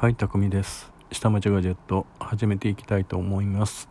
はい、たくみです。下町ガジェット始めていきたいと思います。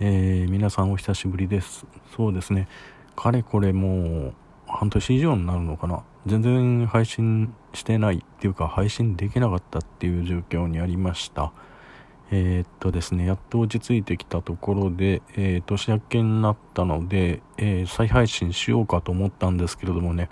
えー皆さんお久しぶりです。そうですね。かれこれもう半年以上になるのかな。全然配信してないっていうか配信できなかったっていう状況にありました。えーっとですね、やっと落ち着いてきたところで、えー年明けになったので、え再配信しようかと思ったんですけれどもね、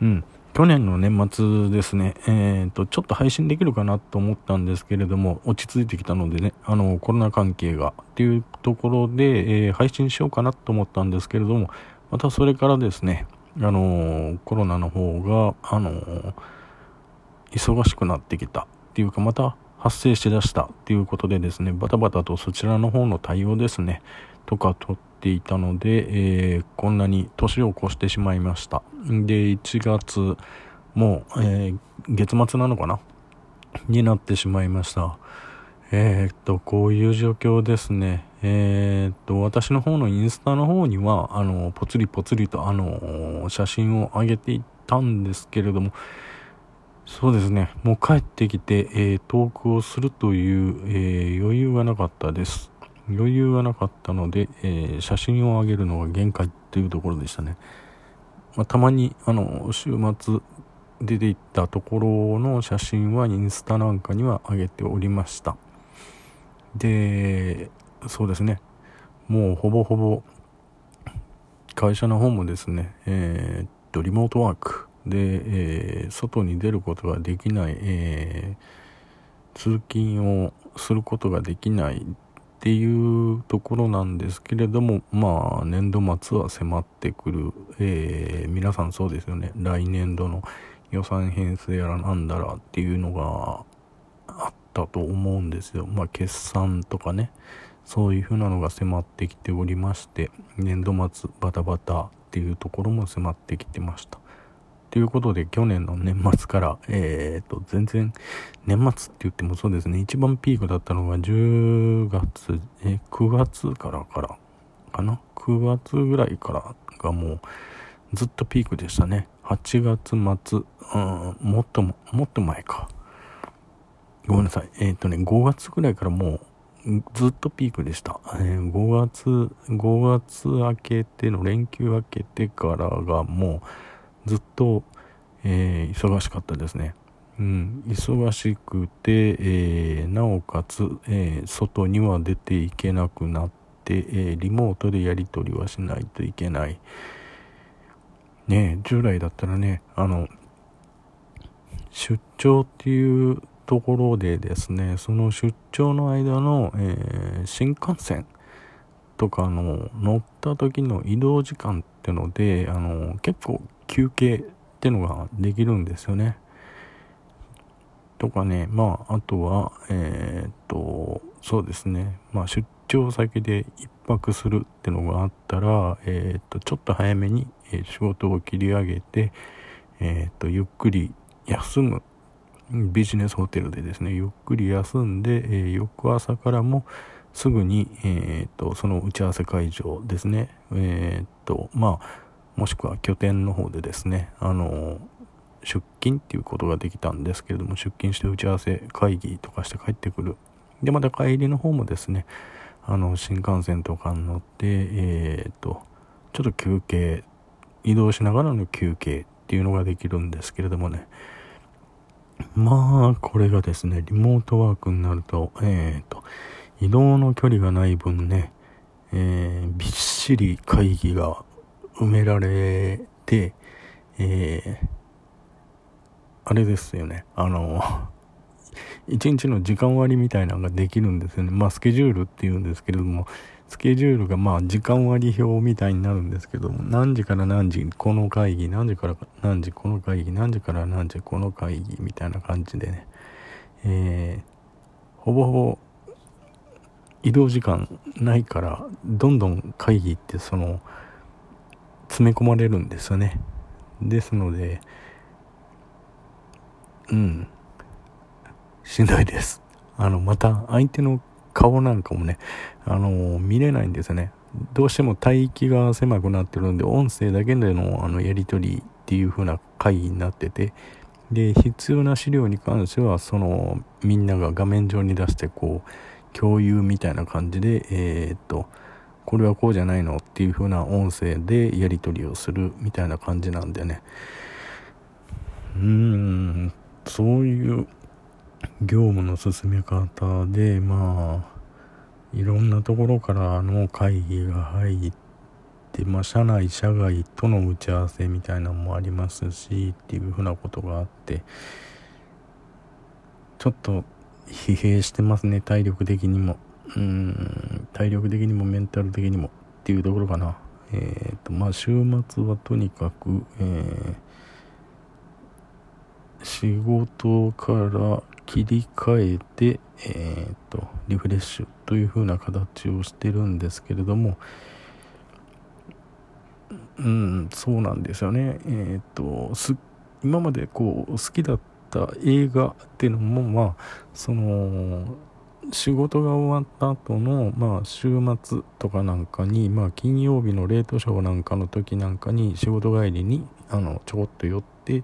うん、去年の年末ですね、えー、とちょっと配信できるかなと思ったんですけれども落ち着いてきたのでねあのコロナ関係がっていうところで、えー配信しようかなと思ったんですけれどもまたそれからですねあのコロナの方があの忙しくなってきたっていうかまた発生しだしたっていうことでですねバタバタとそちらの方の対応ですねとか取っていたので、えーこんなに年を越してしまいました。で1月もう、えー月末なのかな？になってしまいました。えーっとこういう状況ですね。えーっと私の方のインスタの方にはあのポツリポツリとあの写真を上げていったんですけれどもそうですね。もう帰ってきて、えートークをするという、えー余裕がなかったです。余裕がなかったので、えー写真を上げるのが限界というところでしたね、まあ、たまにあの週末出て行ったところの写真はインスタなんかには上げておりました。でそうですね。もうほぼほぼ会社の方もですねえーっとリモートワーク。で、えー外に出ることができない、えー通勤をすることができないっていうところなんですけれどもまあ年度末は迫ってくる、えー皆さんそうですよね。来年度の予算編成やらなんだらっていうのがあったと思うんですよ。まあ決算とかね。そういうふうなのが迫ってきておりまして年度末バタバタっていうところも迫ってきてました。ということで去年の年末から、えー、と全然年末って言ってもそうですね。一番ピークだったのが10月え9月からからかな？9月ぐらいからがもうずっとピークでしたね。8月末、うん、もっとももっと前か。ごめんなさい。えっ、とね5月ぐらいからもうずっとピークでした、えー5月5月明けての連休明けてからがもうずっと、えー忙しかったですね。うん、忙しくて、えーなおかつ、えー外には出ていけなくなって、えリモートでやり取りはしないといけない。ね従来だったらね、あの、出張っていうところでですね、その出張の間の、え新幹線とかの乗った時の移動時間ってので、あの、結構休憩ってのができるんですよね。とかね、まあ、あとは、えーっと、そうですね、まあ、出張先で一泊するってのがあったら、えーっと、ちょっと早めに、仕事を切り上げて、えーっと、ゆっくり休む。ビジネスホテルでですね、ゆっくり休んで、えー翌朝からもすぐに、えーっと、その打ち合わせ会場ですね、えっと、まあ、もしくは拠点の方でですね、あの、出勤っていうことができたんですけれども、出勤して打ち合わせ会議とかして帰ってくる。で、また帰りの方もですね、あの、新幹線とかに乗って、えーっと、ちょっと休憩、移動しながらの休憩っていうのができるんですけれどもね、まあ、これがですね、リモートワークになると、えーっと、移動の距離がない分ね、えーびっしり会議が埋められて、えーあれですよね、あの、一日の時間割みたいなのができるんですよね。まあ、スケジュールっていうんですけれども、スケジュールがまあ、時間割表みたいになるんですけども、何時から何時この会議、何時から何時この会議、何時から何時この会議みたいな感じでね、えーほぼほぼ移動時間ないからどんどん会議ってその詰め込まれるんですよね。ですのでうん。しんどいです。あのまた相手の顔なんかもねあの見れないんですよね。どうしても帯域が狭くなってるんで音声だけでのあのやり取りっていう風な会議になっててで必要な資料に関してはそのみんなが画面上に出してこう共有みたいな感じでえー、っとこれはこうじゃないのっていう風な音声でやり取りをするみたいな感じなんでね。うーんそういう業務の進め方でまあいろんなところからあの会議が入って、まあ、社内社外との打ち合わせみたいなのもありますしっていうふうなことがあってちょっと疲弊してますね体力的にも。うん体力的にもメンタル的にもっていうところかな。えっ、ー、とまあ週末はとにかく、えー、仕事から切り替えて、えーと、リフレッシュという風な形をしてるんですけれどもうんそうなんですよね。えっ、ー、と今までこう好きだった映画っていうのもまあその仕事が終わった後のまあ週末とかなんかにまあ金曜日のレートショーなんかの時なんかに仕事帰りにあのちょこっと寄って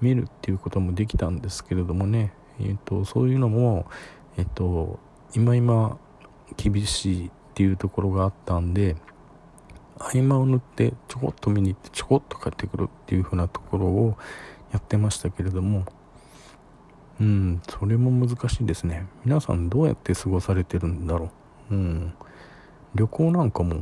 見るっていうこともできたんですけれどもね。えーと、そういうのも、えっ、ー、と、今今厳しいっていうところがあったんで合間を縫ってちょこっと見に行ってちょこっと帰ってくるっていう風なところをやってましたけれどもうんそれも難しいですね。皆さんどうやって過ごされてるんだろう。うん。旅行なんかも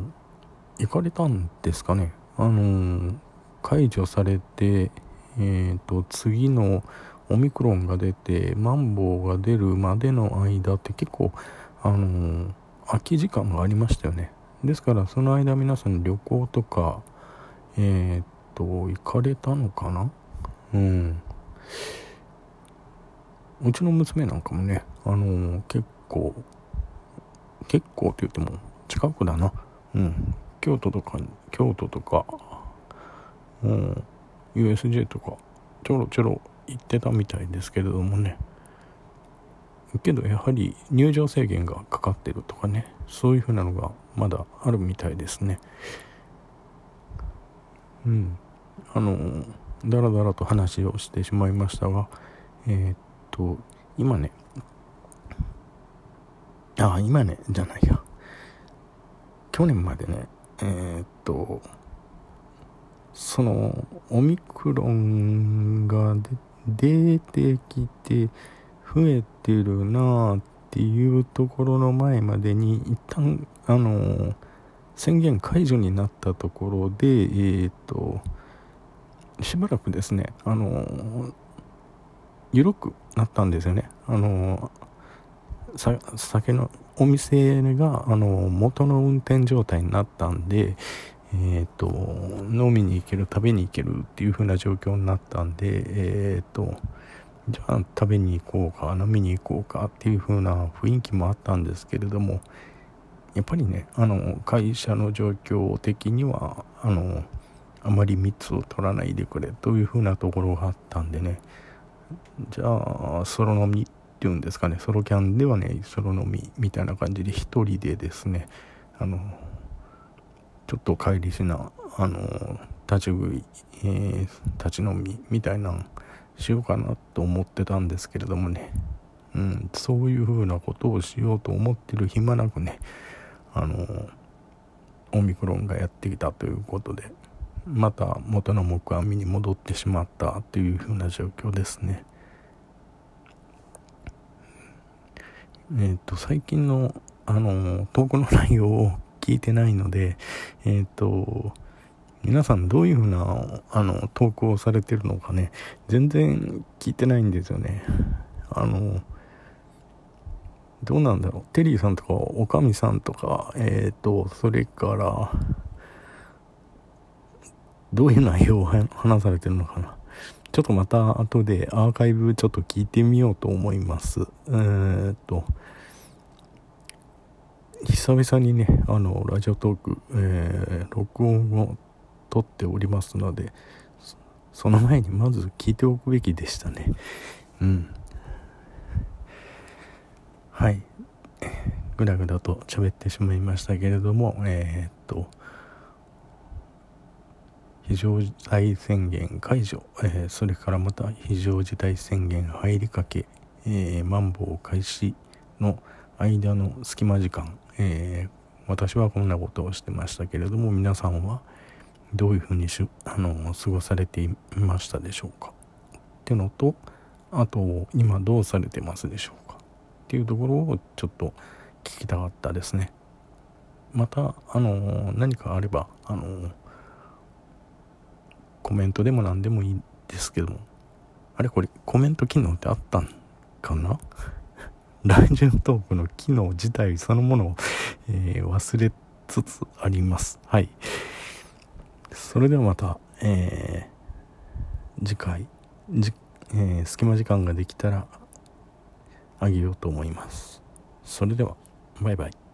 行かれたんですかね。あのー、解除されてえっ、ー、と次のオミクロンが出てマンボウが出るまでの間って結構あのー、空き時間がありましたよね。ですからその間皆さん旅行とかえ、っと行かれたのかな。うん。うちの娘なんかもねあのー、結構結構って言っても近くだな。うん。京都とか京都とかうん USJ とかちょろちょろ言ってたみたいですけれどもね。けどやはり入場制限がかかってるとかねそういうふうなのがまだあるみたいですね。うん。あのだらだらと話をしてしまいましたがえー、っと今ねああ今ねじゃないや。去年までねえー、っとそのオミクロンが出てきて増えてるなっていうところの前までに一旦あの宣言解除になったところでえっ、としばらくですねあの緩くなったんですよね。あの酒のお店があの元の運転状態になったんでえ、ー、と飲みに行ける食べに行けるっていう風な状況になったんでえっ、ー、とじゃあ食べに行こうか飲みに行こうかっていう風な雰囲気もあったんですけれどもやっぱりねあの会社の状況的にはあのあまり密を取らないでくれという風なところがあったんでねじゃあソロ飲みっていうんですかね。ソロキャンではねソロ飲みみたいな感じで1人でですねあのちょっと帰りしなあの立ち食い、えー、立ち飲みみたいなしようかなと思ってたんですけれどもね、うん、そういうふうなことをしようと思ってる暇なくねあのオミクロンがやってきたということで。また元の木阿弥に戻ってしまったというふうな状況ですね。えっ、ー、と最近のあのトークの内容を聞いてないので、えっ、ー、と、皆さんどういうふうな、あの、投稿されてるのかね、全然聞いてないんですよね。あの、どうなんだろう。テリーさんとか、おかみさんとか、えっ、ー、と、それから、どういう内容を話されてるのかな。ちょっとまた後でアーカイブちょっと聞いてみようと思います。えー、っと、久々にね、あの、ラジオトーク、えー、録音を撮っておりますので、その前にまず聞いておくべきでしたね。うん。はい。ぐだぐだと喋ってしまいましたけれども、えー、っと、非常事態宣言解除、えー、それからまた非常事態宣言入りかけ、えー、マンボウ開始の間の隙間時間、えー、私はこんなことをしてましたけれども皆さんはどういうふうにしあの過ごされていましたでしょうか。ってのとあと今どうされてますでしょうか。っていうところをちょっと聞きたかったですね。またあの何かあればあのコメントでも何でもいいですけどもあれこれコメント機能ってあったんかな？ライジントークの機能自体そのものを、えー、忘れつつあります。はい。それではまた、えー、次回、じえー、隙間時間ができたらあげようと思います。それでは、バイバイ。